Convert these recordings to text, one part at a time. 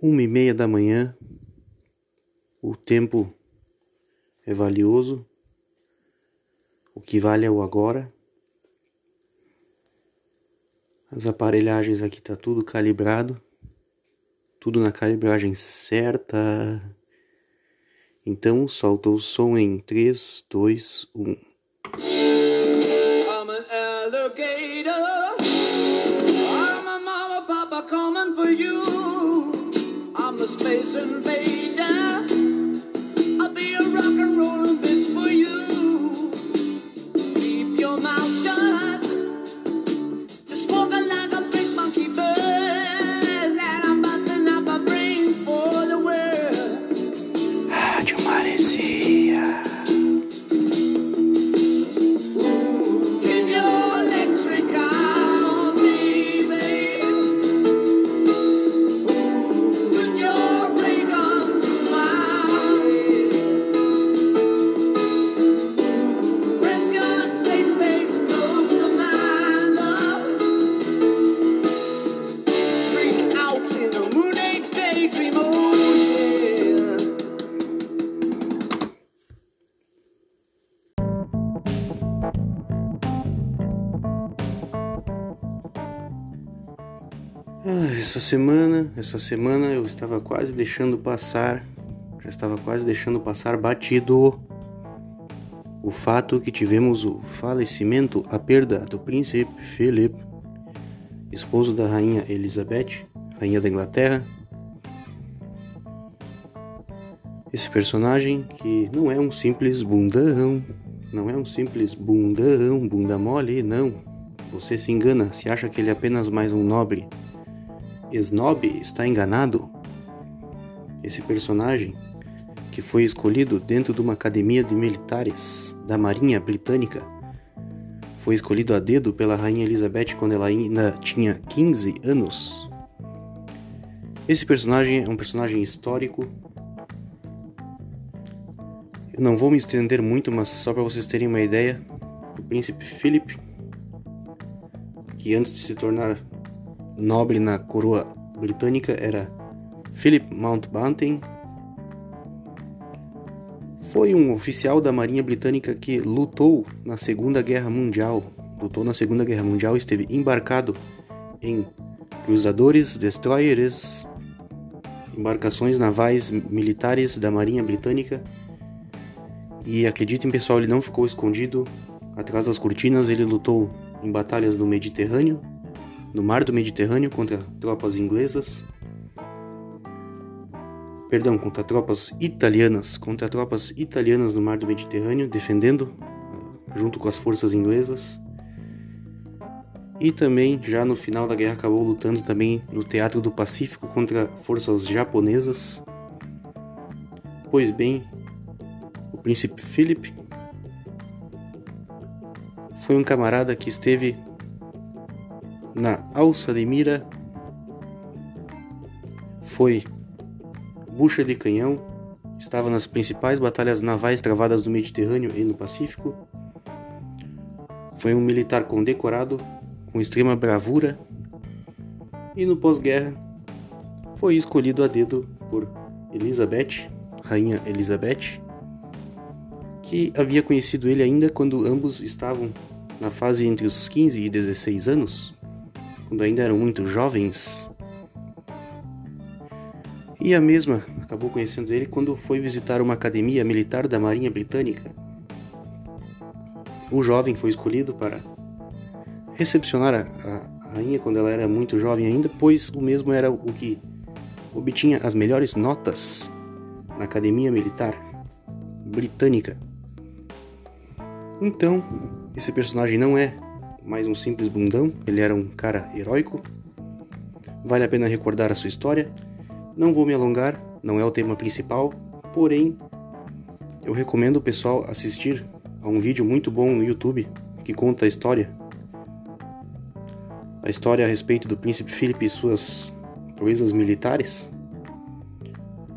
uma e meia da manhã. O tempo é valioso. O que vale é o agora. As aparelhagens aqui tá tudo calibrado. Tudo na calibragem certa. Então solta o som em 3, 2, 1. I'm an alligator. Essa semana, essa semana eu estava quase deixando passar, já estava quase deixando passar batido o fato que tivemos o falecimento, a perda do príncipe Philip, esposo da rainha Elizabeth, rainha da Inglaterra. Esse personagem que não é um simples bundão, não é um simples bundão, bunda mole, não. Você se engana se acha que ele é apenas mais um nobre. Snob está enganado. Esse personagem, que foi escolhido dentro de uma academia de militares da Marinha Britânica, foi escolhido a dedo pela Rainha Elizabeth quando ela ainda tinha 15 anos. Esse personagem é um personagem histórico. Eu não vou me estender muito, mas só para vocês terem uma ideia, o príncipe Philip, que antes de se tornar nobre na coroa britânica era Philip Mountbatten. Foi um oficial da Marinha Britânica que lutou na Segunda Guerra Mundial. Lutou na Segunda Guerra Mundial, esteve embarcado em cruzadores, destroyers, embarcações navais militares da Marinha Britânica. E acreditem, pessoal, ele não ficou escondido atrás das cortinas, ele lutou em batalhas no Mediterrâneo, no mar do Mediterrâneo contra tropas inglesas. Perdão, contra tropas italianas, contra tropas italianas no mar do Mediterrâneo, defendendo ah, junto com as forças inglesas. E também, já no final da guerra, acabou lutando também no Teatro do Pacífico contra forças japonesas. Pois bem, o príncipe Philip foi um camarada que esteve na alça de mira, foi bucha de canhão, estava nas principais batalhas navais travadas no Mediterrâneo e no Pacífico. Foi um militar condecorado, com extrema bravura, e no pós-guerra foi escolhido a dedo por Elizabeth, Rainha Elizabeth, que havia conhecido ele ainda quando ambos estavam na fase entre os 15 e 16 anos, quando ainda eram muito jovens. E a mesma acabou conhecendo ele quando foi visitar uma academia militar da Marinha Britânica. O jovem foi escolhido para recepcionar a, a, rainha quando ela era muito jovem ainda, pois o mesmo era o que obtinha as melhores notas na academia militar britânica. Então, esse personagem não é mais um simples bundão, ele era um cara heróico. Vale a pena recordar a sua história. Não vou me alongar, não é o tema principal, porém eu recomendo o pessoal assistir a um vídeo muito bom no YouTube que conta a história. A história a respeito do príncipe Philip e suas proezas militares.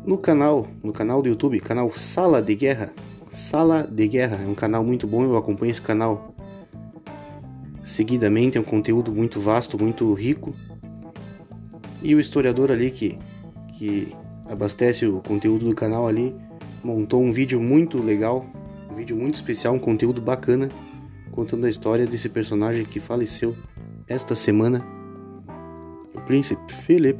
No canal, no canal do YouTube, canal Sala de Guerra. Sala de Guerra é um canal muito bom, eu acompanho esse canal seguidamente, é um conteúdo muito vasto, muito rico. E o historiador ali que, que abastece o conteúdo do canal ali, montou um vídeo muito legal, um vídeo muito especial, um conteúdo bacana, contando a história desse personagem que faleceu esta semana, o Príncipe Philip.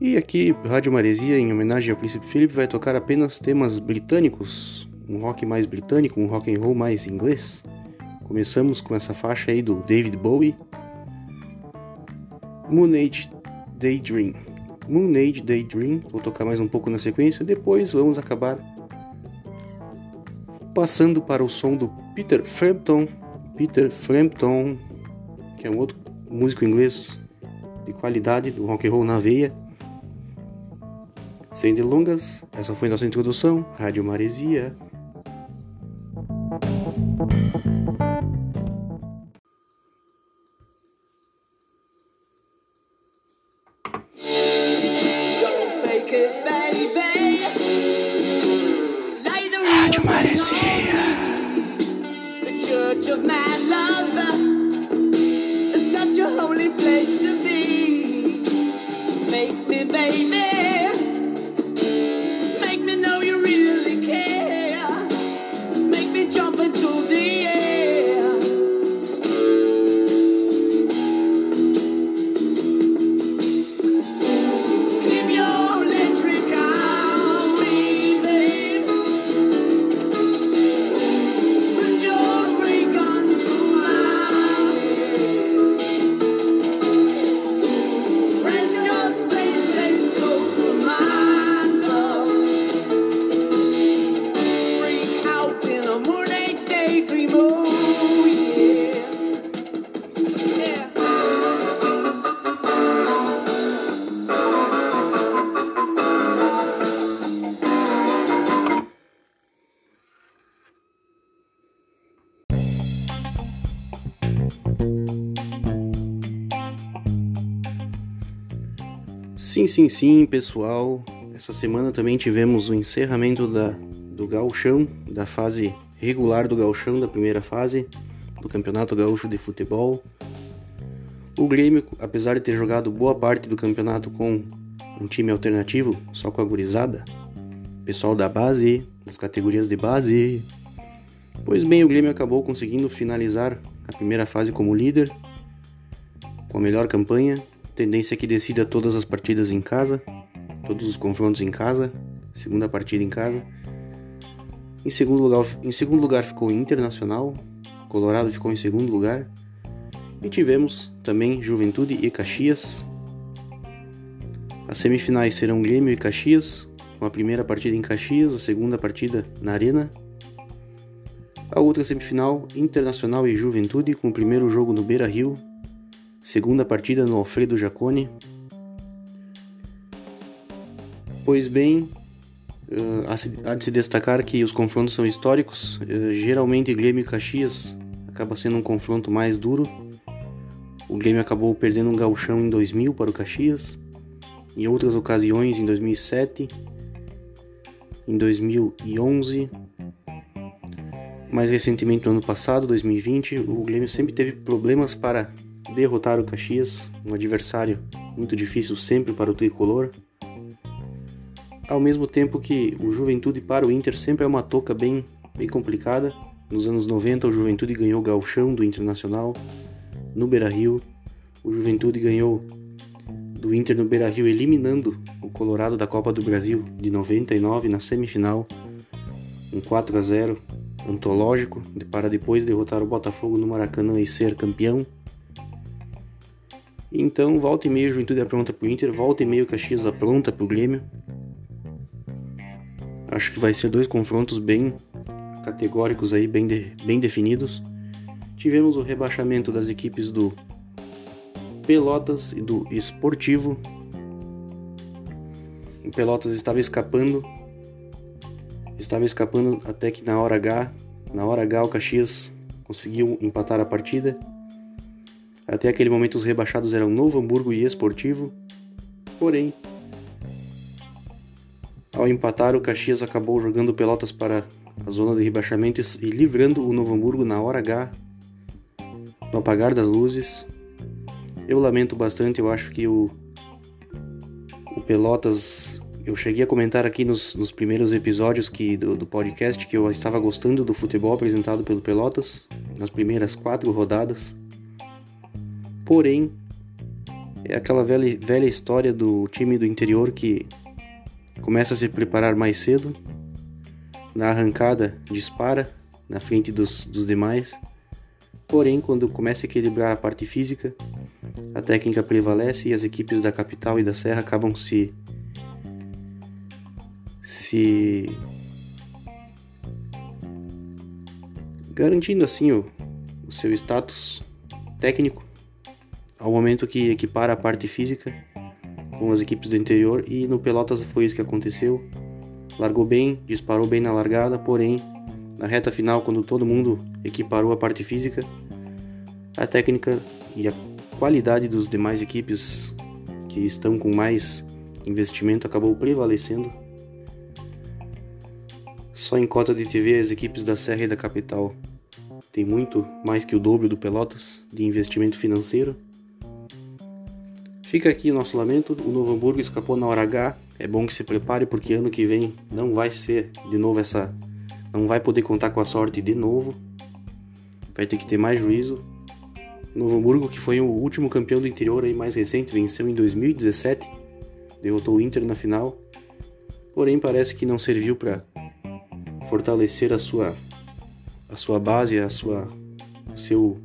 E aqui, Rádio Maresia, em homenagem ao Príncipe Philip, vai tocar apenas temas britânicos, um rock mais britânico, um rock and roll mais inglês. Começamos com essa faixa aí do David Bowie, Moon Age Daydream. Moon Age Daydream, vou tocar mais um pouco na sequência, depois vamos acabar passando para o som do Peter Frampton, Peter Frampton, que é um outro músico inglês de qualidade do rock and roll na veia. Sem delongas, essa foi nossa introdução, Rádio Maresia. Sim, sim, sim, pessoal. Essa semana também tivemos o encerramento da, do gauchão, da fase regular do gauchão, da primeira fase do Campeonato Gaúcho de Futebol. O Grêmio, apesar de ter jogado boa parte do campeonato com um time alternativo, só com a gurizada, pessoal da base, das categorias de base, pois bem, o Grêmio acabou conseguindo finalizar a primeira fase como líder, com a melhor campanha, tendência que decida todas as partidas em casa, todos os confrontos em casa, segunda partida em casa. Em segundo lugar, em segundo lugar ficou Internacional, Colorado ficou em segundo lugar. E tivemos também Juventude e Caxias. As semifinais serão Grêmio e Caxias, com a primeira partida em Caxias, a segunda partida na Arena. A outra semifinal, Internacional e Juventude, com o primeiro jogo no Beira Rio, segunda partida no Alfredo Jacone. Pois bem, eh, há de se destacar que os confrontos são históricos. eh, Geralmente Grêmio e Caxias acaba sendo um confronto mais duro. O Grêmio acabou perdendo um gauchão em 2000 para o Caxias. Em outras ocasiões, em 2007, em 2011, mais recentemente no ano passado, 2020, o Grêmio sempre teve problemas para derrotar o Caxias, um adversário muito difícil sempre para o tricolor. Ao mesmo tempo que o Juventude para o Inter sempre é uma toca bem, bem complicada. Nos anos 90, o Juventude ganhou o Gauchão do Internacional no Beira-Rio. O Juventude ganhou do Inter no Beira-Rio eliminando o Colorado da Copa do Brasil de 99 na semifinal, um 4 a 0 antológico, para depois derrotar o Botafogo no Maracanã e ser campeão. Então, volta e meia, Juventude apronta pro Inter, volta e meia, o Caxias apronta pro Grêmio. Acho que vai ser dois confrontos bem categóricos aí, bem, de- bem definidos. Tivemos o rebaixamento das equipes do Pelotas e do Esportivo. O Pelotas estava escapando. Estava escapando até que na hora H, na hora H o Caxias conseguiu empatar a partida. Até aquele momento os rebaixados eram Novo Hamburgo e Esportivo. Porém, ao empatar, o Caxias acabou jogando Pelotas para a zona de rebaixamento e livrando o Novo Hamburgo na hora H, no apagar das luzes. Eu lamento bastante, eu acho que o, O Pelotas, eu cheguei a comentar aqui nos, nos primeiros episódios que, do, do podcast que eu estava gostando do futebol apresentado pelo Pelotas, nas primeiras quatro rodadas. Porém, é aquela velha, velha história do time do interior que começa a se preparar mais cedo, na arrancada dispara na frente dos, dos demais, porém, quando começa a equilibrar a parte física, a técnica prevalece e as equipes da capital e da serra acabam se se garantindo assim o, o seu status técnico ao momento que equipara a parte física com as equipes do interior e no Pelotas foi isso que aconteceu. Largou bem, disparou bem na largada, porém na reta final, quando todo mundo equiparou a parte física, a técnica e a qualidade dos demais equipes que estão com mais investimento acabou prevalecendo. Só em cota de TV as equipes da Serra e da Capital têm muito mais que o dobro do Pelotas de investimento financeiro. Fica aqui o nosso lamento, o Novo Hamburgo escapou na hora H. É bom que se prepare porque ano que vem não vai ser de novo essa não vai poder contar com a sorte de novo. Vai ter que ter mais juízo. Novo Hamburgo, que foi o último campeão do interior aí mais recente, venceu em 2017, derrotou o Inter na final. Porém, parece que não serviu para fortalecer a sua a sua base, a sua seu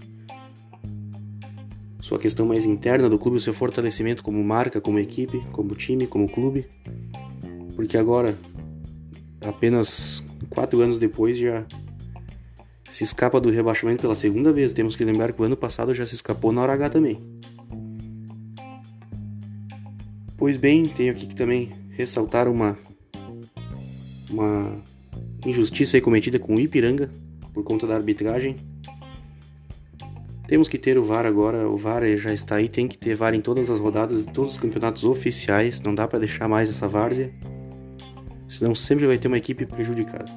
sua questão mais interna do clube, o seu fortalecimento como marca, como equipe, como time, como clube. Porque agora apenas quatro anos depois já se escapa do rebaixamento pela segunda vez. Temos que lembrar que o ano passado já se escapou na hora H também. Pois bem, tenho aqui que também ressaltar uma uma injustiça cometida com o Ipiranga por conta da arbitragem. Temos que ter o VAR agora, o VAR já está aí, tem que ter VAR em todas as rodadas de todos os campeonatos oficiais, não dá para deixar mais essa várzea, senão sempre vai ter uma equipe prejudicada.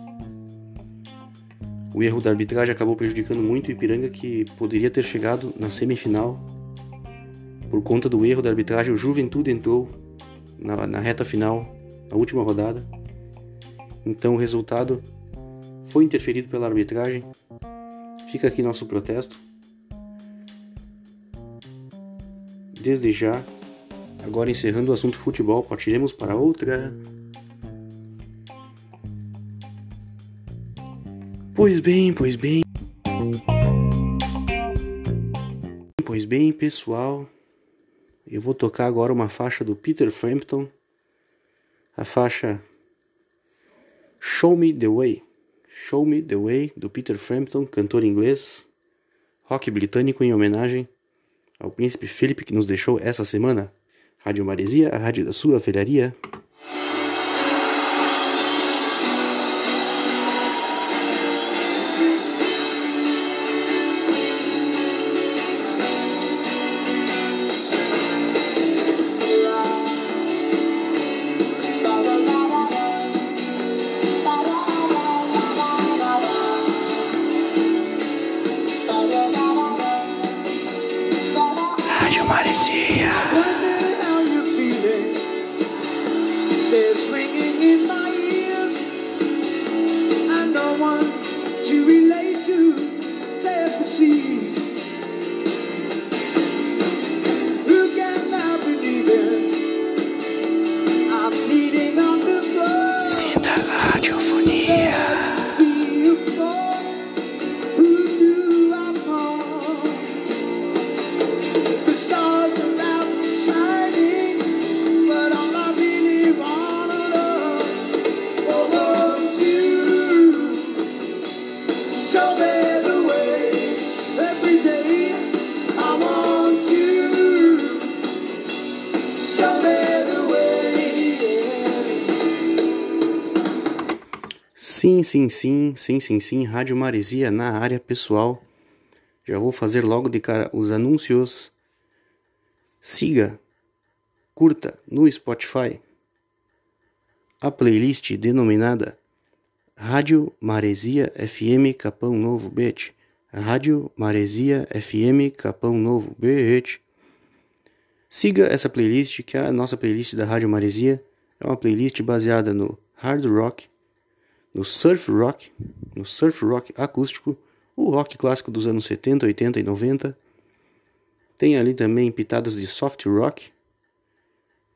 O erro da arbitragem acabou prejudicando muito o Ipiranga, que poderia ter chegado na semifinal. Por conta do erro da arbitragem, o Juventude entrou na, na reta final, na última rodada. Então o resultado foi interferido pela arbitragem. Fica aqui nosso protesto. Desde já, agora encerrando o assunto futebol, partiremos para outra. Pois bem, pois bem. Pois bem, pessoal, eu vou tocar agora uma faixa do Peter Frampton, a faixa Show Me the Way. Show Me the Way do Peter Frampton, cantor inglês, rock britânico em homenagem ao príncipe Philip que nos deixou essa semana. Rádio Maresia, a rádio da sua velharia. Sim, sim, sim, sim, sim, Rádio Maresia na área pessoal. Já vou fazer logo de cara os anúncios. Siga, curta no Spotify a playlist denominada Rádio Maresia FM Capão Novo Beach. Rádio Maresia FM Capão Novo Beach. Siga essa playlist, que é a nossa playlist da Rádio Maresia. É uma playlist baseada no hard rock, no surf rock, no surf rock acústico, o rock clássico dos anos 70, 80 e 90. Tem ali também pitadas de soft rock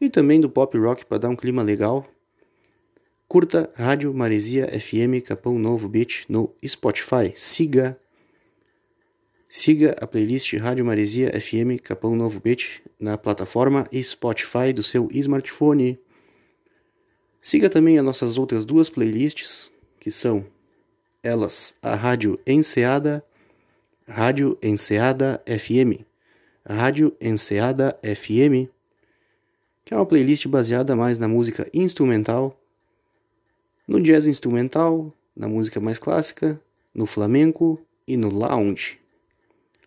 e também do pop rock para dar um clima legal. Curta Rádio Maresia FM Capão Novo Beach no Spotify. Siga Siga a playlist Rádio Maresia FM Capão Novo Beach na plataforma Spotify do seu smartphone. Siga também as nossas outras duas playlists, que são elas a Rádio Enseada, Rádio Enseada FM, Rádio Enseada FM, que é uma playlist baseada mais na música instrumental, no jazz instrumental, na música mais clássica, no flamenco e no lounge.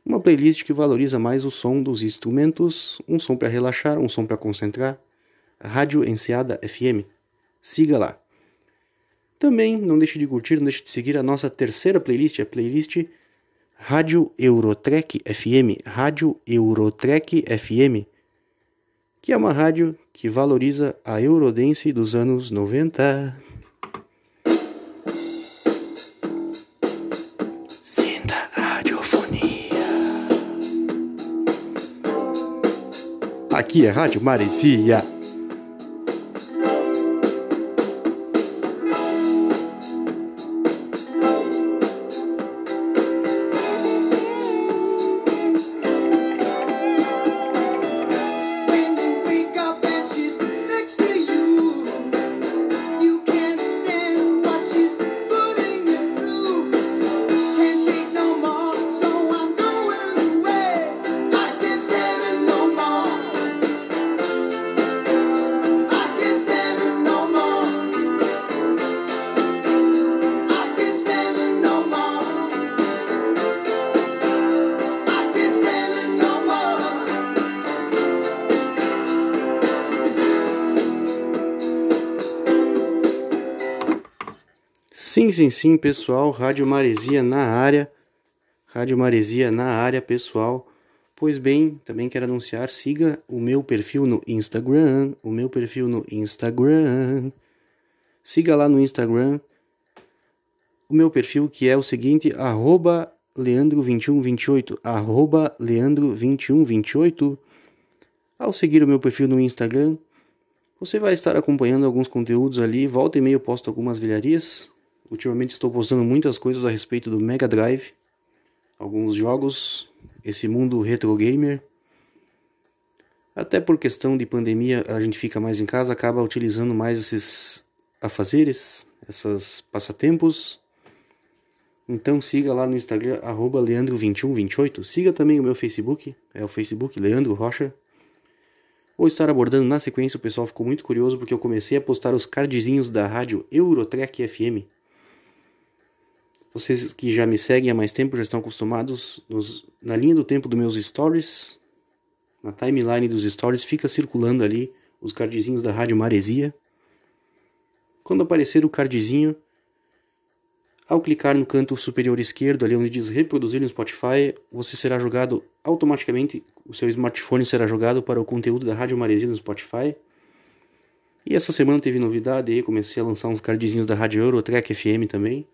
Uma playlist que valoriza mais o som dos instrumentos, um som para relaxar, um som para concentrar. Rádio Enseada FM. Siga lá. Também não deixe de curtir, não deixe de seguir a nossa terceira playlist, a playlist Rádio Eurotrek FM. Rádio Eurotrek FM. Que é uma rádio que valoriza a Eurodance dos anos 90. Aqui é Rádio Maresia. Sim, sim, sim, pessoal. Rádio Maresia na área. Rádio Maresia na área, pessoal. Pois bem, também quero anunciar, siga o meu perfil no Instagram, o meu perfil no Instagram. Siga lá no Instagram o meu perfil que é o seguinte, arroba leandro2128, arroba leandro2128. Ao seguir o meu perfil no Instagram, você vai estar acompanhando alguns conteúdos ali, volta e meia eu posto algumas velharias, Ultimamente estou postando muitas coisas a respeito do Mega Drive, alguns jogos, esse mundo retro gamer. Até por questão de pandemia, a gente fica mais em casa, acaba utilizando mais esses afazeres, esses passatempos. Então siga lá no Instagram, leandro2128. Siga também o meu Facebook, é o Facebook Leandro Rocha. Vou estar abordando na sequência, o pessoal ficou muito curioso porque eu comecei a postar os cardzinhos da rádio Eurotrek FM. Vocês que já me seguem há mais tempo já estão acostumados nos, na linha do tempo dos meus stories, na timeline dos stories, fica circulando ali os cardzinhos da Rádio Maresia. Quando aparecer o cardzinho, ao clicar no canto superior esquerdo, ali onde diz reproduzir no Spotify, você será jogado automaticamente, o seu smartphone será jogado para o conteúdo da Rádio Maresia no Spotify. E essa semana teve novidade aí, comecei a lançar uns cardzinhos da Rádio Eurotrek FM também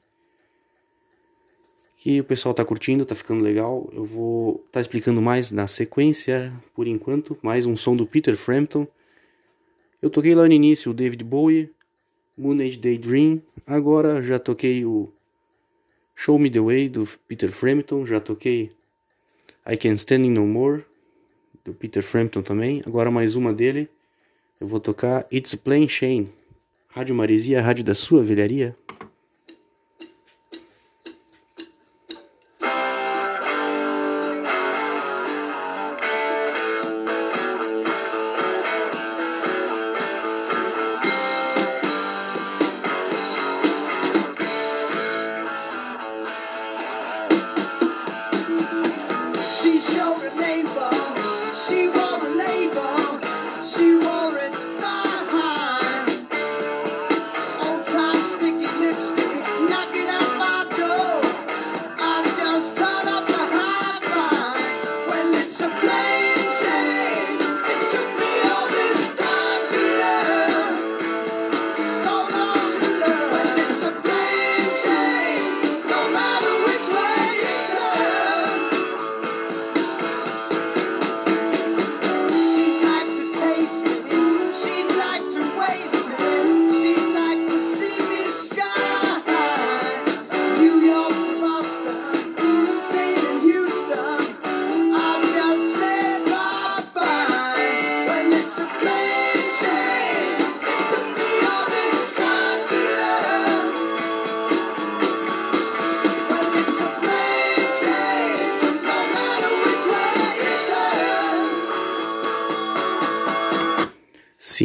que o pessoal tá curtindo, tá ficando legal. Eu vou tá explicando mais na sequência, por enquanto, mais um som do Peter Frampton. Eu toquei lá no início o David Bowie, Moon Age Daydream, agora já toquei o Show Me The Way do Peter Frampton, já toquei I Can't Stand No More do Peter Frampton também, agora mais uma dele. Eu vou tocar It's Plain Shane, Rádio Maresia, rádio da sua velharia.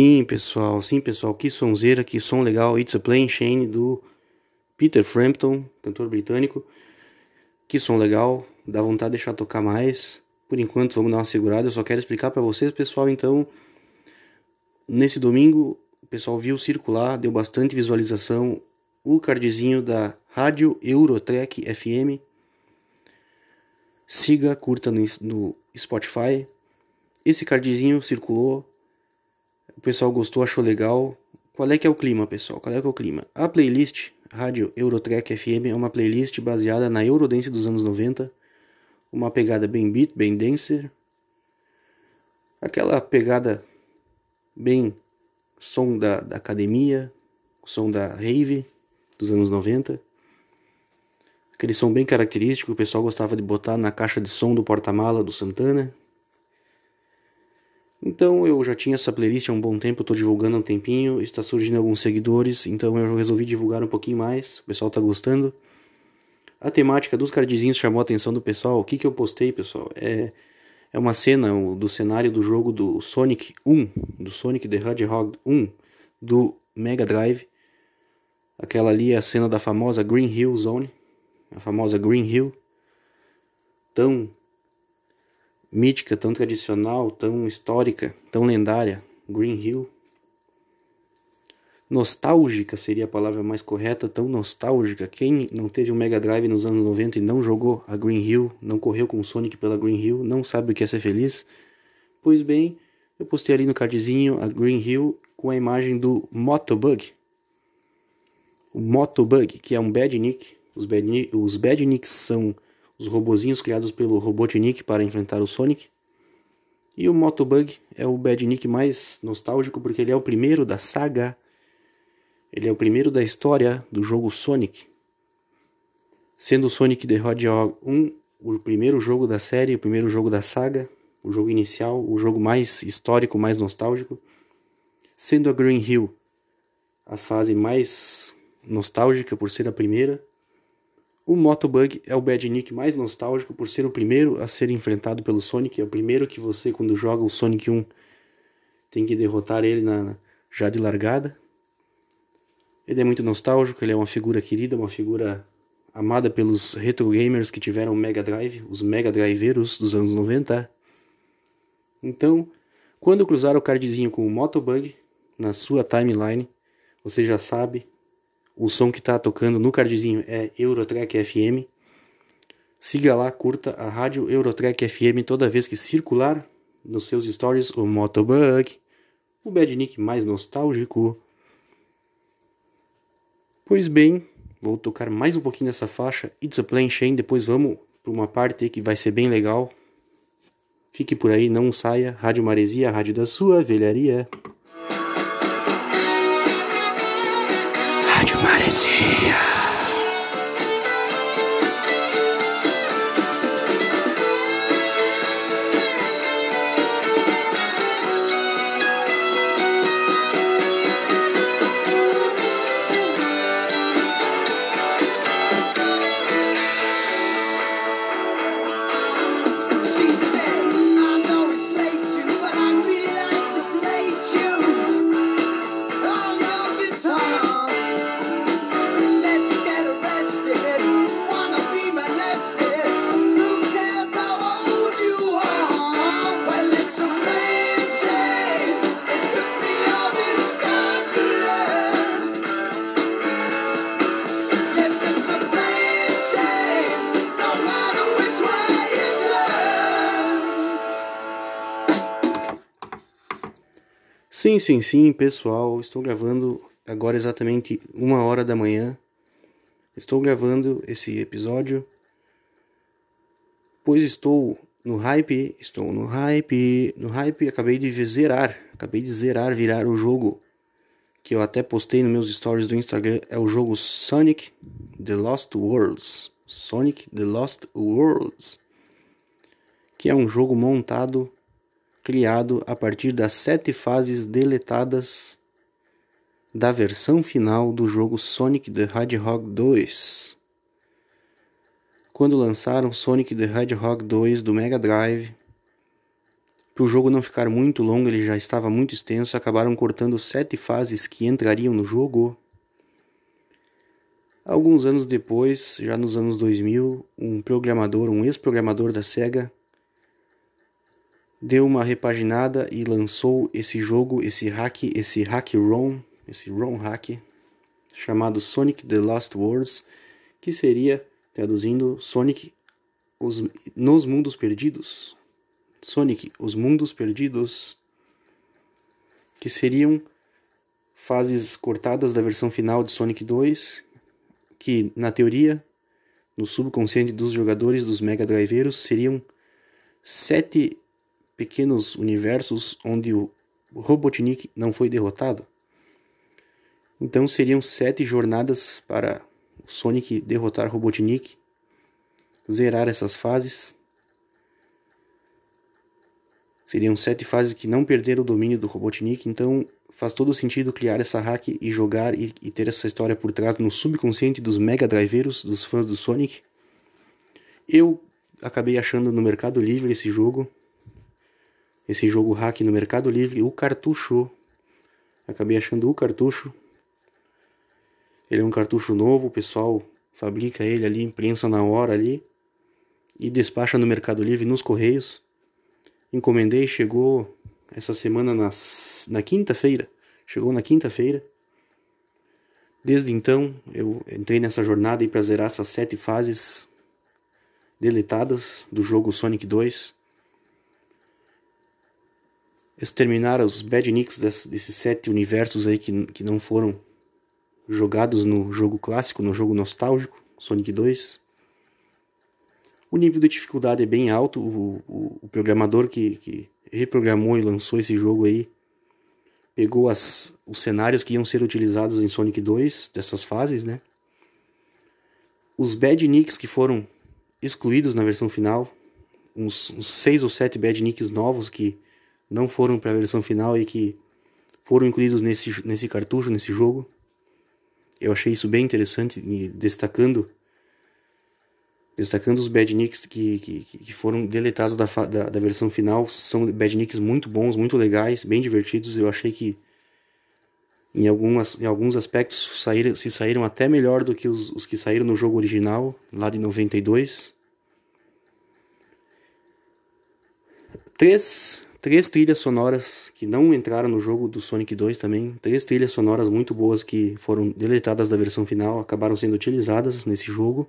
Sim, pessoal, sim, pessoal, que sonzeira, que som legal. It's a Plain Shane do Peter Frampton, cantor britânico. Que som legal, dá vontade de deixar tocar mais. Por enquanto, vamos dar uma segurada. Eu só quero explicar para vocês, pessoal, então, nesse domingo, o pessoal viu circular, deu bastante visualização o cardzinho da Rádio Eurotrek FM. Siga, curta no Spotify. Esse cardzinho circulou o pessoal gostou, achou legal. Qual é que é o clima, pessoal? Qual é que é o clima? A playlist Rádio Eurotrack FM é uma playlist baseada na Eurodance dos anos 90. Uma pegada bem beat, bem dancer. Aquela pegada bem som da, da academia, som da rave dos anos 90. Aquele som bem característico o pessoal gostava de botar na caixa de som do porta-mala do Santana. Então eu já tinha essa playlist há um bom tempo, estou divulgando há um tempinho, está surgindo alguns seguidores, então eu resolvi divulgar um pouquinho mais, o pessoal está gostando. A temática dos cardzinhos chamou a atenção do pessoal. O que, que eu postei, pessoal? É, é uma cena do cenário do jogo do Sonic 1, do Sonic the Hedgehog 1, do Mega Drive. Aquela ali é a cena da famosa Green Hill Zone, a famosa Green Hill, tão mítica, tão tradicional, tão histórica, tão lendária, Green Hill. Nostálgica seria a palavra mais correta, tão nostálgica. Quem não teve um Mega Drive nos anos 90 e não jogou a Green Hill, não correu com o Sonic pela Green Hill, não sabe o que é ser feliz? Pois bem, eu postei ali no cardzinho a Green Hill com a imagem do Motobug. O Motobug, que é um Badnik. Os, bad, os Badniks são os robozinhos criados pelo Robotnik para enfrentar o Sonic. E o Motobug é o Badnik mais nostálgico porque ele é o primeiro da saga. Ele é o primeiro da história do jogo Sonic. Sendo o Sonic the Hedgehog 1 o primeiro jogo da série, o primeiro jogo da saga, o jogo inicial, o jogo mais histórico, mais nostálgico. Sendo a Green Hill a fase mais nostálgica por ser a primeira o Motobug é o Badnik mais nostálgico por ser o primeiro a ser enfrentado pelo Sonic. É o primeiro que você, quando joga o Sonic 1, tem que derrotar ele na, já de largada. Ele é muito nostálgico, ele é uma figura querida, uma figura amada pelos retro gamers que tiveram Mega Drive, os Mega Driveiros dos anos 90. Então, quando cruzar o cardzinho com o Motobug na sua timeline, você já sabe o som que está tocando no cardzinho é Eurotrack FM. Siga lá, curta a rádio Eurotrack FM toda vez que circular nos seus stories o Motobug, o badnik mais nostálgico. Pois bem, vou tocar mais um pouquinho dessa faixa It's a Plain Shane, depois vamos para uma parte que vai ser bem legal. Fique por aí, não saia. Rádio Maresia, rádio da sua velharia. Maresia. Sim, sim, sim, pessoal. Estou gravando agora exatamente uma hora da manhã. Estou gravando esse episódio, pois estou no hype, estou no hype, no hype. Acabei de zerar, acabei de zerar, virar o jogo que eu até postei nos meus stories do Instagram. É o jogo Sonic The Lost Worlds. Sonic The Lost Worlds, que é um jogo montado criado a partir das sete fases deletadas da versão final do jogo Sonic the Hedgehog 2. Quando lançaram Sonic the Hedgehog 2 do Mega Drive, Para o jogo não ficar muito longo, ele já estava muito extenso, acabaram cortando sete fases que entrariam no jogo. Alguns anos depois, já nos anos 2000, um programador, um ex-programador da Sega, deu uma repaginada e lançou esse jogo, esse hack, esse hack ROM, esse ROM hack, chamado Sonic The Lost Worlds, que seria, traduzindo, Sonic os, nos Mundos Perdidos. Sonic, os Mundos Perdidos, que seriam fases cortadas da versão final de Sonic 2, que na teoria, no subconsciente dos jogadores dos Mega Driveiros, seriam sete pequenos universos onde o Robotnik não foi derrotado. Então seriam sete jornadas para o Sonic derrotar Robotnik, zerar essas fases. Seriam sete fases que não perderam o domínio do Robotnik, então faz todo sentido criar essa hack e jogar e, e ter essa história por trás no subconsciente dos mega driveiros, dos fãs do Sonic. Eu acabei achando no Mercado Livre esse jogo, esse jogo hack no Mercado Livre, o cartucho. Acabei achando o cartucho. Ele é um cartucho novo, o pessoal fabrica ele ali, imprensa na hora ali e despacha no Mercado Livre nos correios. Encomendei, chegou essa semana na, na quinta-feira. Chegou na quinta-feira. Desde então, eu entrei nessa jornada para zerar essas sete fases deletadas do jogo Sonic 2 exterminar os badniks desses sete universos aí que, que não foram jogados no jogo clássico, no jogo nostálgico, Sonic 2. O nível de dificuldade é bem alto, o, o, o programador que, que reprogramou e lançou esse jogo aí pegou as, os cenários que iam ser utilizados em Sonic 2, dessas fases, né? Os badniks que foram excluídos na versão final, uns, uns seis ou sete badniks novos que não foram para a versão final e que foram incluídos nesse, nesse cartucho, nesse jogo. Eu achei isso bem interessante, destacando destacando os badniks que, que, que foram deletados da, da, da versão final. São badniks muito bons, muito legais, bem divertidos. Eu achei que em, algumas, em alguns aspectos saíram, se saíram até melhor do que os, os que saíram no jogo original, lá de 92. Três três trilhas sonoras que não entraram no jogo do Sonic 2 também. Três trilhas sonoras muito boas que foram deletadas da versão final, acabaram sendo utilizadas nesse jogo.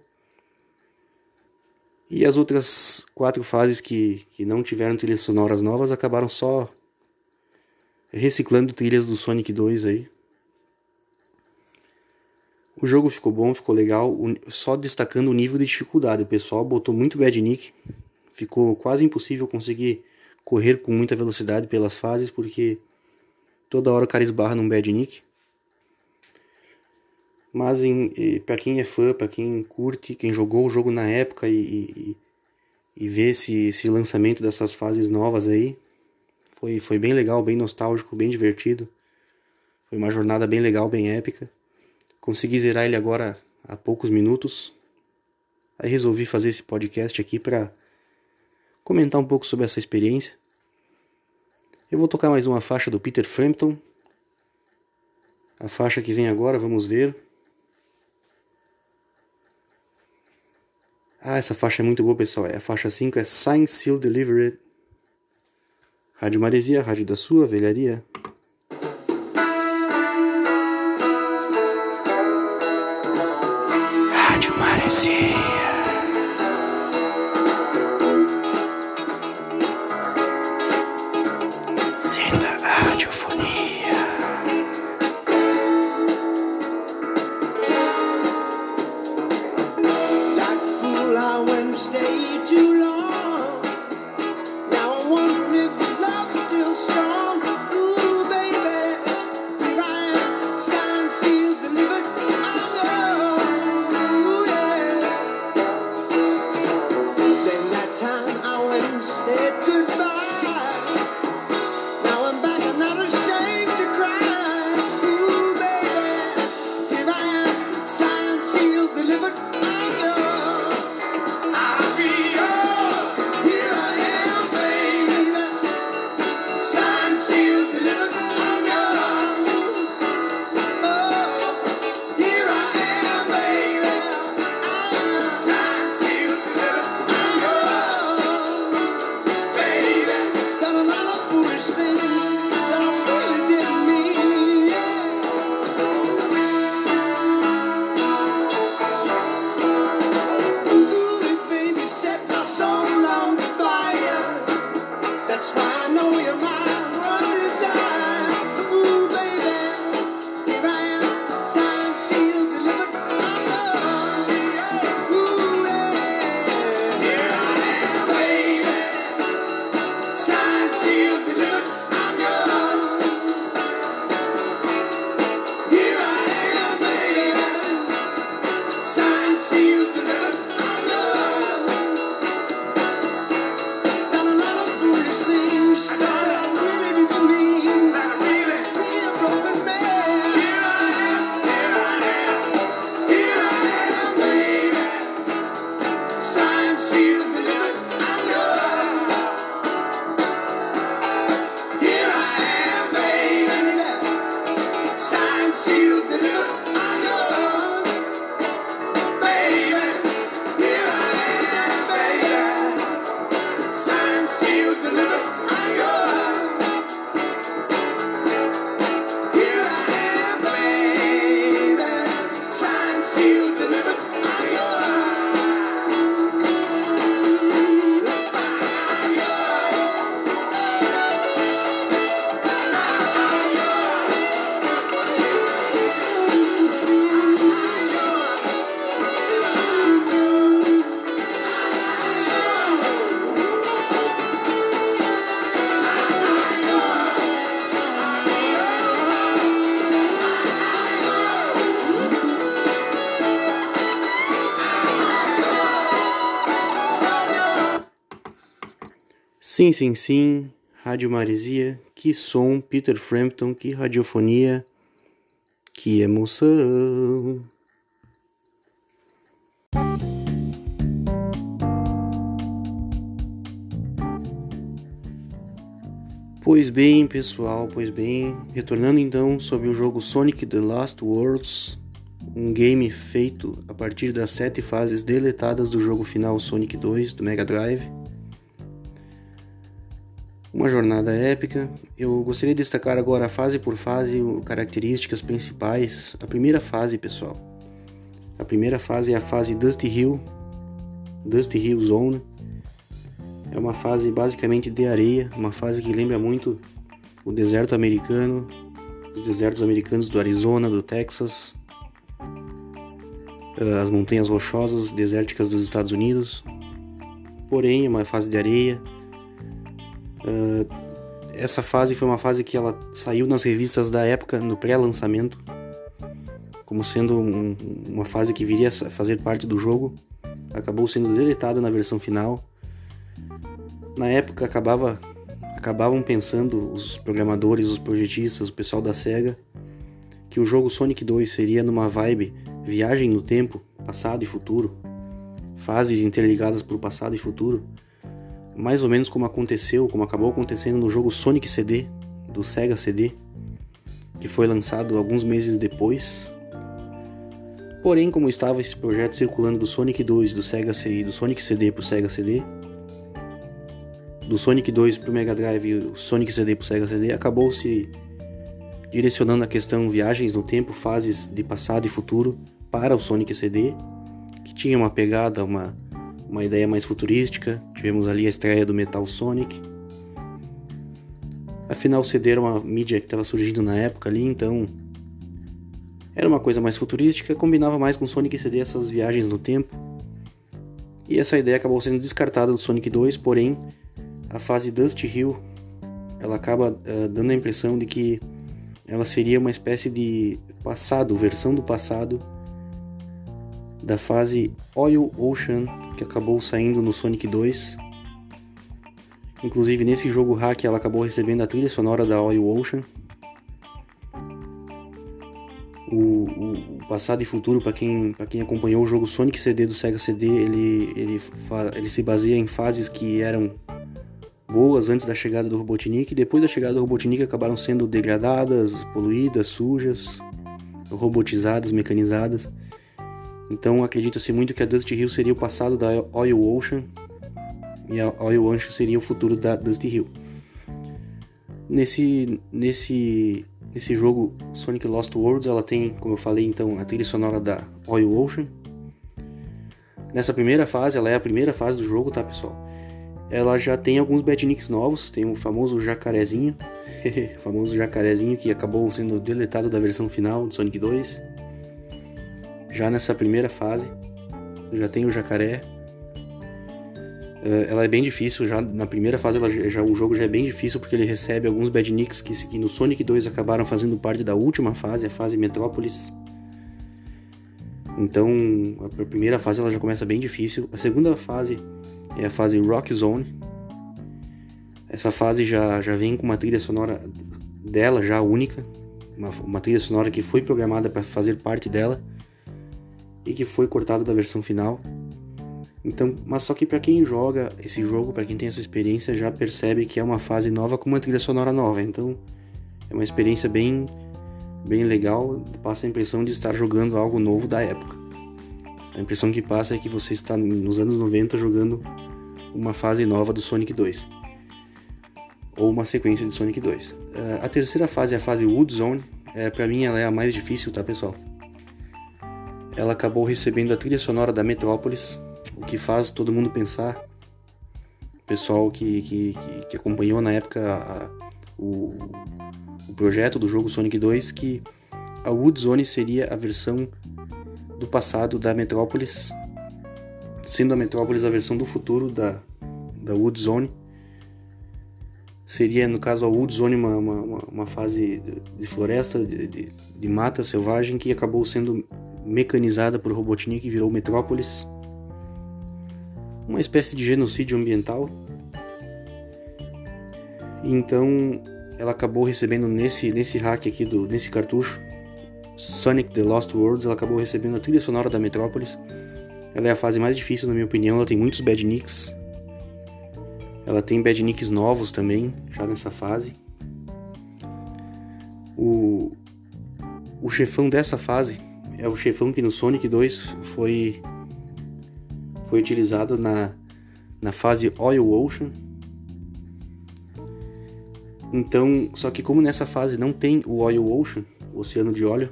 E as outras quatro fases que, que não tiveram trilhas sonoras novas acabaram só reciclando trilhas do Sonic 2 aí. O jogo ficou bom, ficou legal, só destacando o nível de dificuldade. O pessoal botou muito bad nick, ficou quase impossível conseguir correr com muita velocidade pelas fases, porque toda hora o cara esbarra num bad nick. Mas para quem é fã, para quem curte, quem jogou o jogo na época e, e, e vê esse, esse lançamento dessas fases novas aí, foi, foi bem legal, bem nostálgico, bem divertido. Foi uma jornada bem legal, bem épica. Consegui zerar ele agora há poucos minutos. Aí resolvi fazer esse podcast aqui para comentar um pouco sobre essa experiência. Eu vou tocar mais uma faixa do Peter Frampton. A faixa que vem agora, vamos ver. Ah, essa faixa é muito boa, pessoal. É a faixa 5 é Sign Seal Delivered. Rádio Maresia, rádio da sua velharia. Rádio Maresia. Sim, sim, sim, Rádio Maresia, que som, Peter Frampton, que radiofonia, que emoção. Pois bem, pessoal, pois bem, retornando então sobre o jogo Sonic The Last Worlds, um game feito a partir das sete fases deletadas do jogo final Sonic 2 do Mega Drive. Uma jornada épica. Eu gostaria de destacar agora fase por fase características principais. A primeira fase, pessoal. A primeira fase é a fase Dusty Hill, Dusty Hill Zone é uma fase basicamente de areia, uma fase que lembra muito o deserto americano, os desertos americanos do Arizona, do Texas, eh, as montanhas rochosas desérticas dos Estados Unidos. Porém, é uma fase de areia. Eh, essa fase foi uma fase que ela saiu nas revistas da época, no pré-lançamento, como sendo um, uma fase que viria a fazer parte do jogo. Acabou sendo deletada na versão final. Na época acabava acabavam pensando os programadores, os projetistas, o pessoal da Sega que o jogo Sonic 2 seria numa vibe viagem no tempo, passado e futuro, fases interligadas por passado e futuro, mais ou menos como aconteceu, como acabou acontecendo no jogo Sonic CD do Sega CD, que foi lançado alguns meses depois. Porém, como estava esse projeto circulando do Sonic 2 do Sega CD, do Sonic CD para o Sega CD, do Sonic 2 para o Mega Drive e o Sonic CD para o Sega CD acabou se direcionando a questão viagens no tempo, fases de passado e futuro para o Sonic CD, que tinha uma pegada, uma, uma ideia mais futurística. Tivemos ali a estreia do Metal Sonic. Afinal, o CD era uma mídia que estava surgindo na época ali, então era uma coisa mais futurística, combinava mais com Sonic CD essas viagens no tempo. E essa ideia acabou sendo descartada do Sonic 2, porém a fase Dust Hill ela acaba uh, dando a impressão de que ela seria uma espécie de passado, versão do passado da fase Oil Ocean que acabou saindo no Sonic 2. Inclusive nesse jogo hack ela acabou recebendo a trilha sonora da Oil Ocean. O, o, o passado e futuro para quem, quem acompanhou o jogo Sonic CD do Sega CD, ele, ele, ele se baseia em fases que eram boas antes da chegada do Robotnik e depois da chegada do Robotnik acabaram sendo degradadas, poluídas, sujas, robotizadas, mecanizadas. Então acredita-se muito que a Dusty Hill seria o passado da Oil Ocean e a Oil Ocean seria o futuro da Dusty Hill. Nesse, nesse, nesse jogo Sonic Lost Worlds ela tem, como eu falei então, a trilha sonora da Oil Ocean. Nessa primeira fase, ela é a primeira fase do jogo, tá pessoal? ela já tem alguns badniks novos, tem o famoso jacarezinho, famoso jacarezinho que acabou sendo deletado da versão final do Sonic 2. Já nessa primeira fase, já tem o jacaré. Eh, ela é bem difícil, já na primeira fase ela, já, o jogo já é bem difícil porque ele recebe alguns badniks que, que no Sonic 2 acabaram fazendo parte da última fase, a fase Metrópolis. Então, a primeira fase ela já começa bem difícil. A segunda fase é a fase Rock Zone. Essa fase já, já vem com uma trilha sonora dela já única, uma, uma trilha sonora que foi programada para fazer parte dela e que foi cortada da versão final. Então, mas só que para quem joga esse jogo, para quem tem essa experiência, já percebe que é uma fase nova com uma trilha sonora nova. Então, é uma experiência bem bem legal, passa a impressão de estar jogando algo novo da época. A impressão que passa é que você está nos anos 90 jogando uma fase nova do Sonic 2 ou uma sequência de Sonic 2. Eh, a terceira fase é a fase Wood Zone. É, para mim ela é a mais difícil, tá pessoal? Ela acabou recebendo a trilha sonora da Metrópolis, o que faz todo mundo pensar, o pessoal que, que, que, acompanhou na época a, o, o projeto do jogo Sonic 2, que a Wood Zone seria a versão do passado da Metrópolis sendo a Metrópolis a versão do futuro da, da Wood Zone. Seria, no caso, a Wood Zone uma, uma, uma fase de floresta, de, de, de, mata selvagem, que acabou sendo mecanizada por Robotnik virou Metrópolis. Uma espécie de genocídio ambiental. Então ela acabou recebendo nesse, nesse hack aqui, do, nesse cartucho, Sonic The Lost Worlds, ela acabou recebendo a trilha sonora da Metrópolis. Ela é a fase mais difícil, na minha opinião, ela tem muitos bad nicks. Ela tem bad nicks novos também, já nessa fase. O, o chefão dessa fase é o chefão que no Sonic 2 foi, foi utilizado na, na fase Oil Ocean, então, só que como nessa fase não tem o Oil Ocean, o oceano de óleo,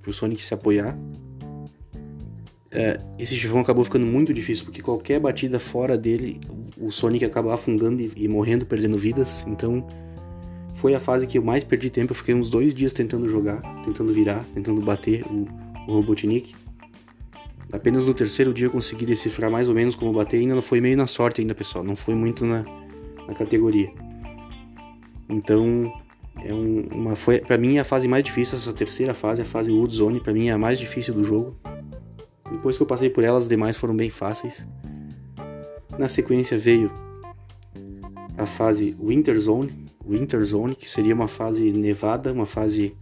para o Sonic se apoiar, é, esse chefão acabou ficando muito difícil, porque qualquer batida fora dele, o Sonic acaba afundando e, e, morrendo, perdendo vidas. Então, foi a fase que eu mais perdi tempo. Eu fiquei uns dois dias tentando jogar, tentando virar, tentando bater o, o Robotnik. Apenas no terceiro dia eu consegui decifrar mais ou menos como bater. Ainda não foi meio na sorte ainda, pessoal. Não foi muito na, na categoria. Então, é um, uma foi para mim a fase mais difícil essa terceira fase, a fase Wood Zone, para mim é a mais difícil do jogo. Depois que eu passei por elas, as demais foram bem fáceis. Na sequência veio a fase Winter Zone, Winter Zone, que seria uma fase nevada, uma fase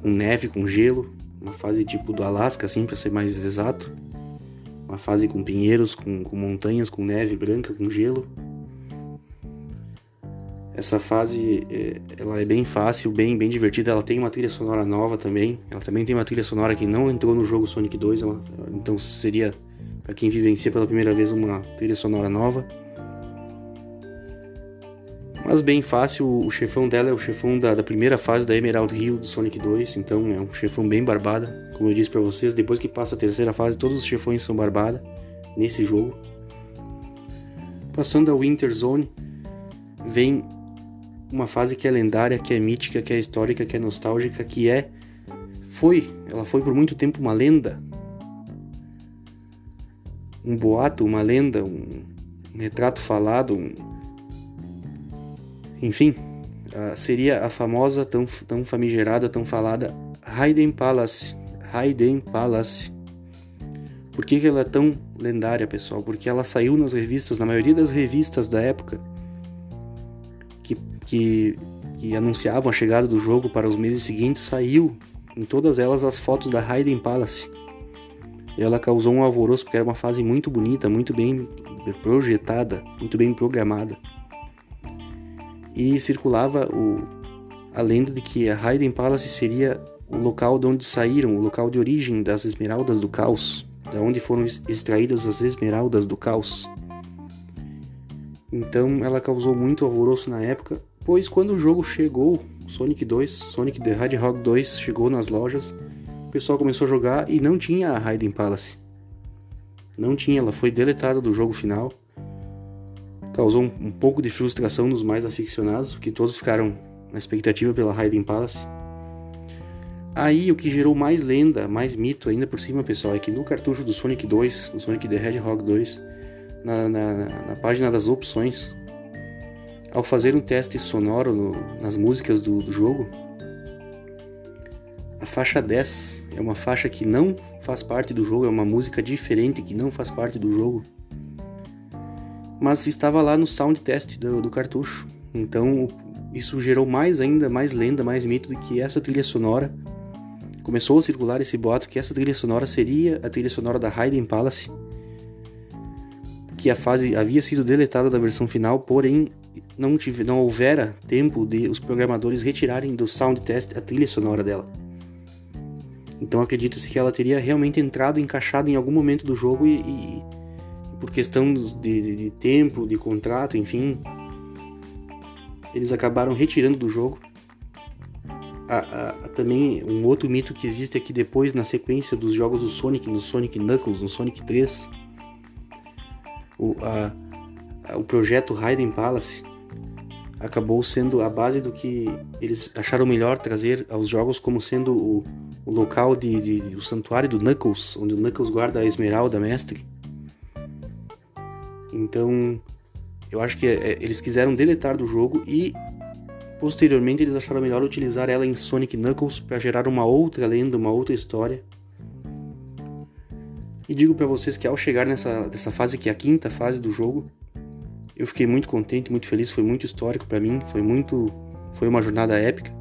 com neve, com gelo, uma fase tipo do Alasca, assim, para ser mais exato. Uma fase com pinheiros, com, com montanhas, com neve branca, com gelo. Essa fase é, ela é bem fácil, bem, bem divertida. Ela tem uma trilha sonora nova também. Ela também tem uma trilha sonora que não entrou no jogo Sonic 2, ela, então seria para quem vivencia pela primeira vez uma trilha sonora nova. Mas bem fácil, o chefão dela é o chefão da, da primeira fase da Emerald Hill do Sonic 2, então é um chefão bem barbada. Como eu disse para vocês, depois que passa a terceira fase, todos os chefões são barbada nesse jogo. Passando a Winter Zone, vem uma fase que é lendária, que é mítica, que é histórica, que é nostálgica, que é foi, ela foi por muito tempo uma lenda, um boato, uma lenda, um, retrato falado, um... enfim, uh, seria a famosa, tão, tão famigerada, tão falada Hayden Palace. Hayden Palace. Por que, que ela é tão lendária, pessoal? Porque ela saiu nas revistas, na maioria das revistas da época, que, que anunciavam a chegada do jogo para os meses seguintes, saiu em todas elas as fotos da Hayden Palace. E ela causou um alvoroço porque era uma fase muito bonita, muito bem projetada, muito bem programada. E circulava o, a lenda de que a Hayden Palace seria o local de onde saíram, o local de origem das Esmeraldas do Caos, da onde foram extraídas as Esmeraldas do Caos. Então ela causou muito alvoroço na época pois quando o jogo chegou, Sonic 2, Sonic the Hedgehog 2 chegou nas lojas, o pessoal começou a jogar e não tinha a Raiden Palace. Não tinha, ela foi deletada do jogo final. Causou um, um pouco de frustração nos mais aficionados, porque todos ficaram na expectativa pela Raiden Palace. Aí o que gerou mais lenda, mais mito ainda por cima, pessoal, é que no cartucho do Sonic 2, do Sonic the Hedgehog 2, na, na, na página das opções, ao fazer um teste sonoro no, nas músicas do, do jogo, a faixa 10 é uma faixa que não faz parte do jogo, é uma música diferente que não faz parte do jogo, mas estava lá no sound test do, do cartucho. Então isso gerou mais ainda, mais lenda, mais mito de que essa trilha sonora começou a circular esse boato que essa trilha sonora seria a trilha sonora da Hayden Palace, que a fase havia sido deletada da versão final, porém não, tive, não houvera tempo de os programadores retirarem do sound test a trilha sonora dela. Então acredita-se que ela teria realmente entrado encaixada em algum momento do jogo e, e por questão de, de, tempo, de contrato, enfim, eles acabaram retirando do jogo. A, a, a, também um outro mito que existe é que depois, na sequência dos jogos do Sonic, no Sonic Knuckles, no Sonic 3, o, o projeto Raiden Palace acabou sendo a base do que eles acharam melhor trazer aos jogos como sendo o, o local de, de, o santuário do Knuckles, onde o Knuckles guarda a Esmeralda Mestre. Então, eu acho que é, eles quiseram deletar do jogo e posteriormente eles acharam melhor utilizar ela em Sonic Knuckles para gerar uma outra lenda, uma outra história. E digo para vocês que ao chegar nessa, nessa fase que é a quinta fase do jogo, Eu fiquei muito contente, muito feliz, foi muito histórico para mim, foi muito foi uma jornada épica.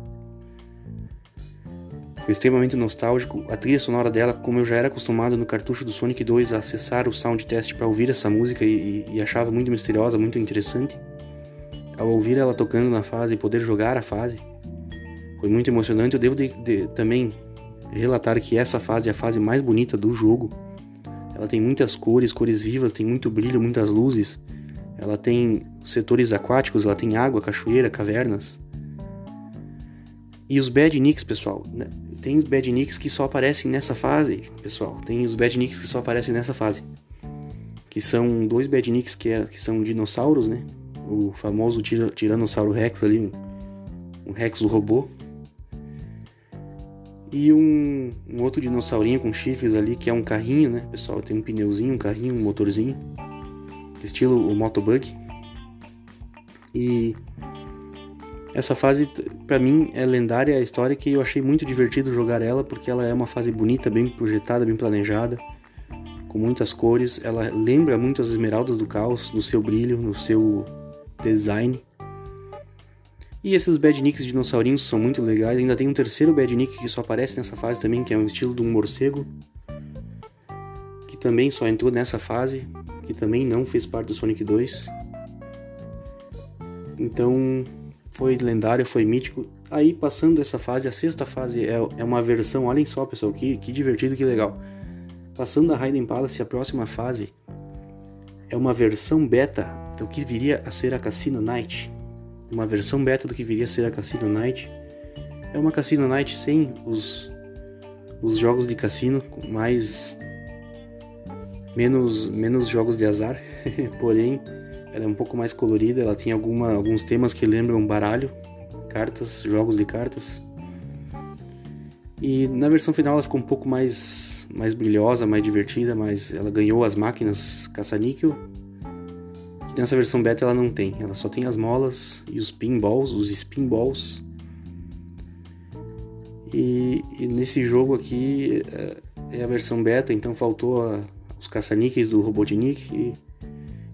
Extremamente nostálgico. A trilha sonora dela, como eu já era acostumado no cartucho do Sonic 2 a acessar o sound test para ouvir essa música e, e, achava muito misteriosa, muito interessante. Ao ouvir ela tocando na fase e poder jogar a fase, foi muito emocionante. Eu devo de, de, também relatar que essa fase é a fase mais bonita do jogo. Ela tem muitas cores, cores vivas, tem muito brilho, muitas luzes. Ela tem setores aquáticos, ela tem água, cachoeira, cavernas. E os badniks, pessoal, né? Tem os badniks que só aparecem nessa fase, pessoal. Tem os badniks que só aparecem nessa fase. Que são dois badniks que, é, que são dinossauros, né? O famoso tir Tiranossauro Rex ali, um, um Rex robô. E um, um, outro dinossaurinho com chifres ali, que é um carrinho, né, pessoal? Tem um pneuzinho, um carrinho, um motorzinho. Estilo o Motobug. E essa fase, para mim, é lendária a história que eu achei muito divertido jogar ela, porque ela é uma fase bonita, bem projetada, bem planejada, com muitas cores. Ela lembra muito as Esmeraldas do Caos, no seu brilho, no seu design. E esses badniks dinossaurinhos são muito legais. Ainda tem um terceiro badnik que só aparece nessa fase também, que é um estilo de um morcego, que também só entrou nessa fase, que também não fez parte do Sonic 2. Então, foi lendário, foi mítico. Aí, passando essa fase, a sexta fase é, é uma versão, olhem só, pessoal, que, que divertido, que legal. Passando a Raiden Palace, a próxima fase é uma versão beta do que viria a ser a Cassino Night. Uma versão beta do que viria a ser a Cassino Night. É uma Cassino Night sem os, os jogos de cassino, mais menos menos jogos de azar, porém ela é um pouco mais colorida, ela tem alguma, alguns temas que lembram baralho, cartas, jogos de cartas. E na versão final ela ficou um pouco mais, mais brilhosa, mais divertida, mas ela ganhou as máquinas caça-níquel. Que nessa versão beta ela não tem, ela só tem as molas e os pinballs, os spinballs. E, e nesse jogo aqui é, é a versão beta, então faltou a, os caça-níqueis do Robotnik e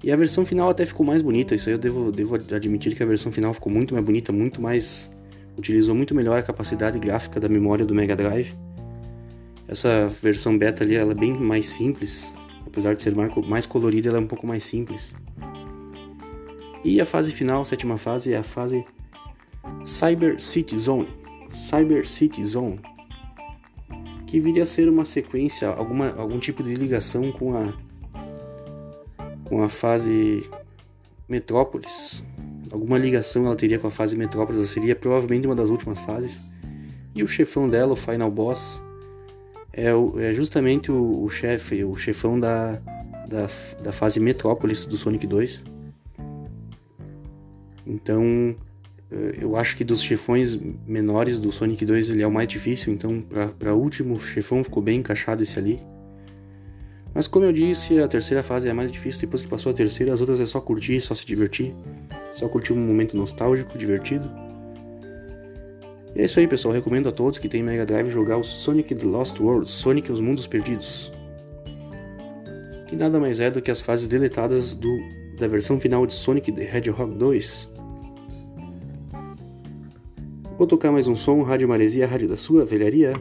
e a versão final até ficou mais bonita, isso aí eu devo, devo admitir que a versão final ficou muito mais bonita, muito mais. utilizou muito melhor a capacidade gráfica da memória do Mega Drive. Essa versão beta ali ela é bem mais simples, apesar de ser mais colorida, ela é um pouco mais simples. E a fase final, a sétima fase, é a fase Cyber City Zone. Cyber City Zone. Que viria a ser uma sequência, alguma, algum tipo de ligação com a com a fase Metrópolis. Alguma ligação ela teria com a fase Metrópolis, ela seria provavelmente uma das últimas fases. E o chefão dela, o Final Boss, é, o, é justamente o, o chefe, o chefão da, da, da fase Metrópolis do Sonic 2. Então, eh, eu acho que dos chefões menores do Sonic 2 ele é o mais difícil, então para o último chefão ficou bem encaixado esse ali. Mas como eu disse, a terceira fase é a mais difícil. Depois que passou a terceira, as outras é só curtir, só se divertir. Só curtir um momento nostálgico, divertido. E é isso aí, pessoal. recomendo a todos que têm Mega Drive jogar o Sonic The Lost World, Sonic e os Mundos Perdidos. Que nada mais é do que as fases deletadas do, da versão final de Sonic the Hedgehog 2. Vou tocar mais um som, Rádio Maresia, Rádio da Sua Velharia.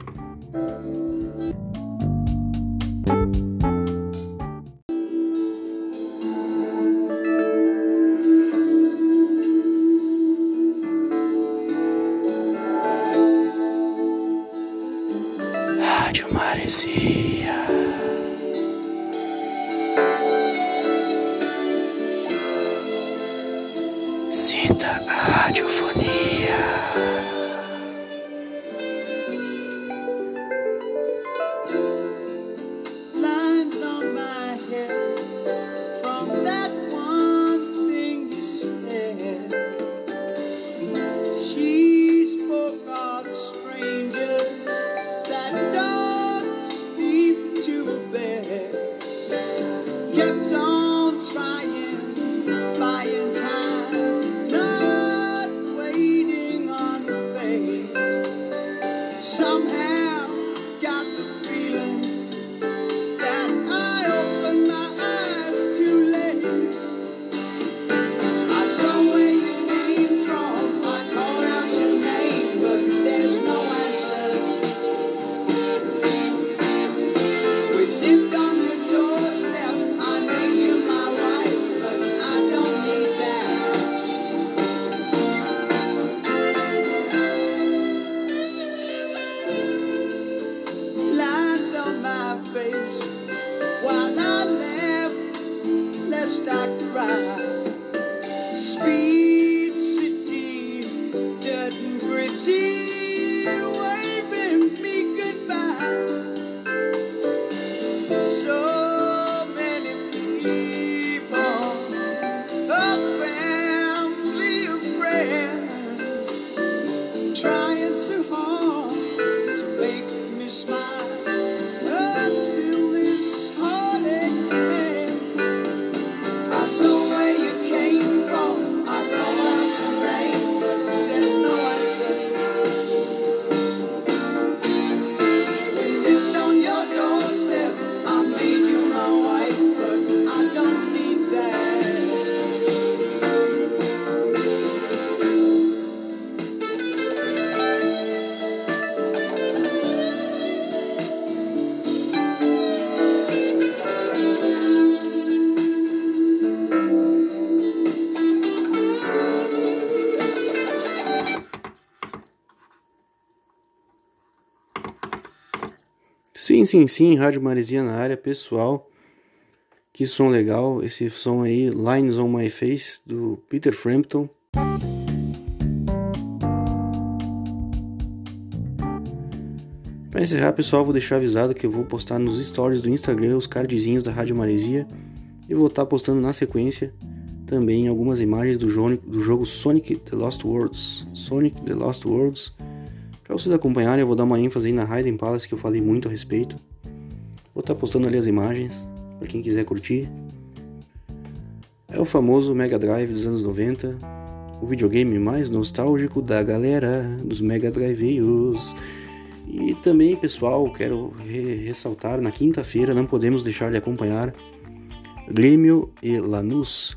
Sim, sim, sim, Rádio Maresia na área, pessoal. Que som legal, esse som aí, Lines on My Face, do Peter Frampton. Para encerrar, pessoal, vou deixar avisado que eu vou postar nos stories do Instagram os cardzinhos da Rádio Maresia e vou estar postando na sequência também algumas imagens do jogo, do jogo Sonic The Lost Worlds. Sonic The Lost Worlds. Vocês acompanharem, eu vou dar uma ênfase aí na Raiden Palace que eu falei muito a respeito. Vou estar postando ali as imagens para quem quiser curtir. É o famoso Mega Drive dos anos 90, o videogame mais nostálgico da galera dos Mega Driveiros. E também, pessoal, quero re ressaltar, na quinta-feira não podemos deixar de acompanhar Grêmio e Lanús.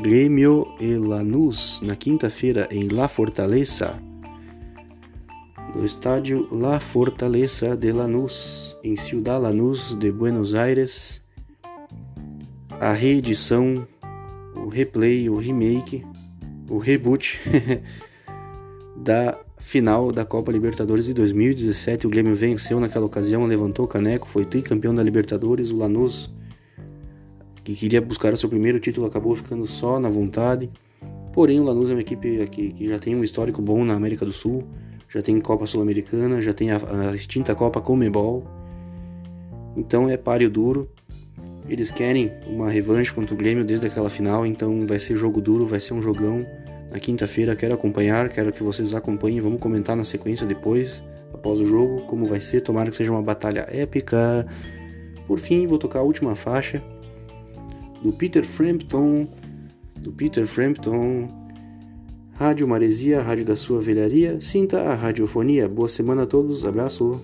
Grêmio e Lanús, na quinta-feira em La Fortaleza. No estádio La Fortaleza de Lanús, em Ciudad Lanús de Buenos Aires. A reedição, o replay, o remake, o reboot da final da Copa Libertadores de 2017. O Grêmio venceu naquela ocasião, levantou o caneco, foi tricampeão da Libertadores. O Lanús que queria buscar o seu primeiro título, acabou ficando só na vontade. Porém, o Lanús é uma equipe que, que já tem um histórico bom na América do Sul, já tem Copa Sul-Americana, já tem a, a, extinta Copa Comebol. Então é páreo duro. Eles querem uma revanche contra o Grêmio desde aquela final, então vai ser jogo duro, vai ser um jogão. Na quinta-feira quero acompanhar, quero que vocês acompanhem, vamos comentar na sequência depois, após o jogo, como vai ser. Tomara que seja uma batalha épica. Por fim, vou tocar a última faixa do Peter Frampton, do Peter Frampton, Rádio Maresia, rádio da sua velharia, sinta a radiofonia. Boa semana a todos, abraço.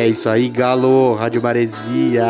É isso aí, Galo, Rádio Maresia.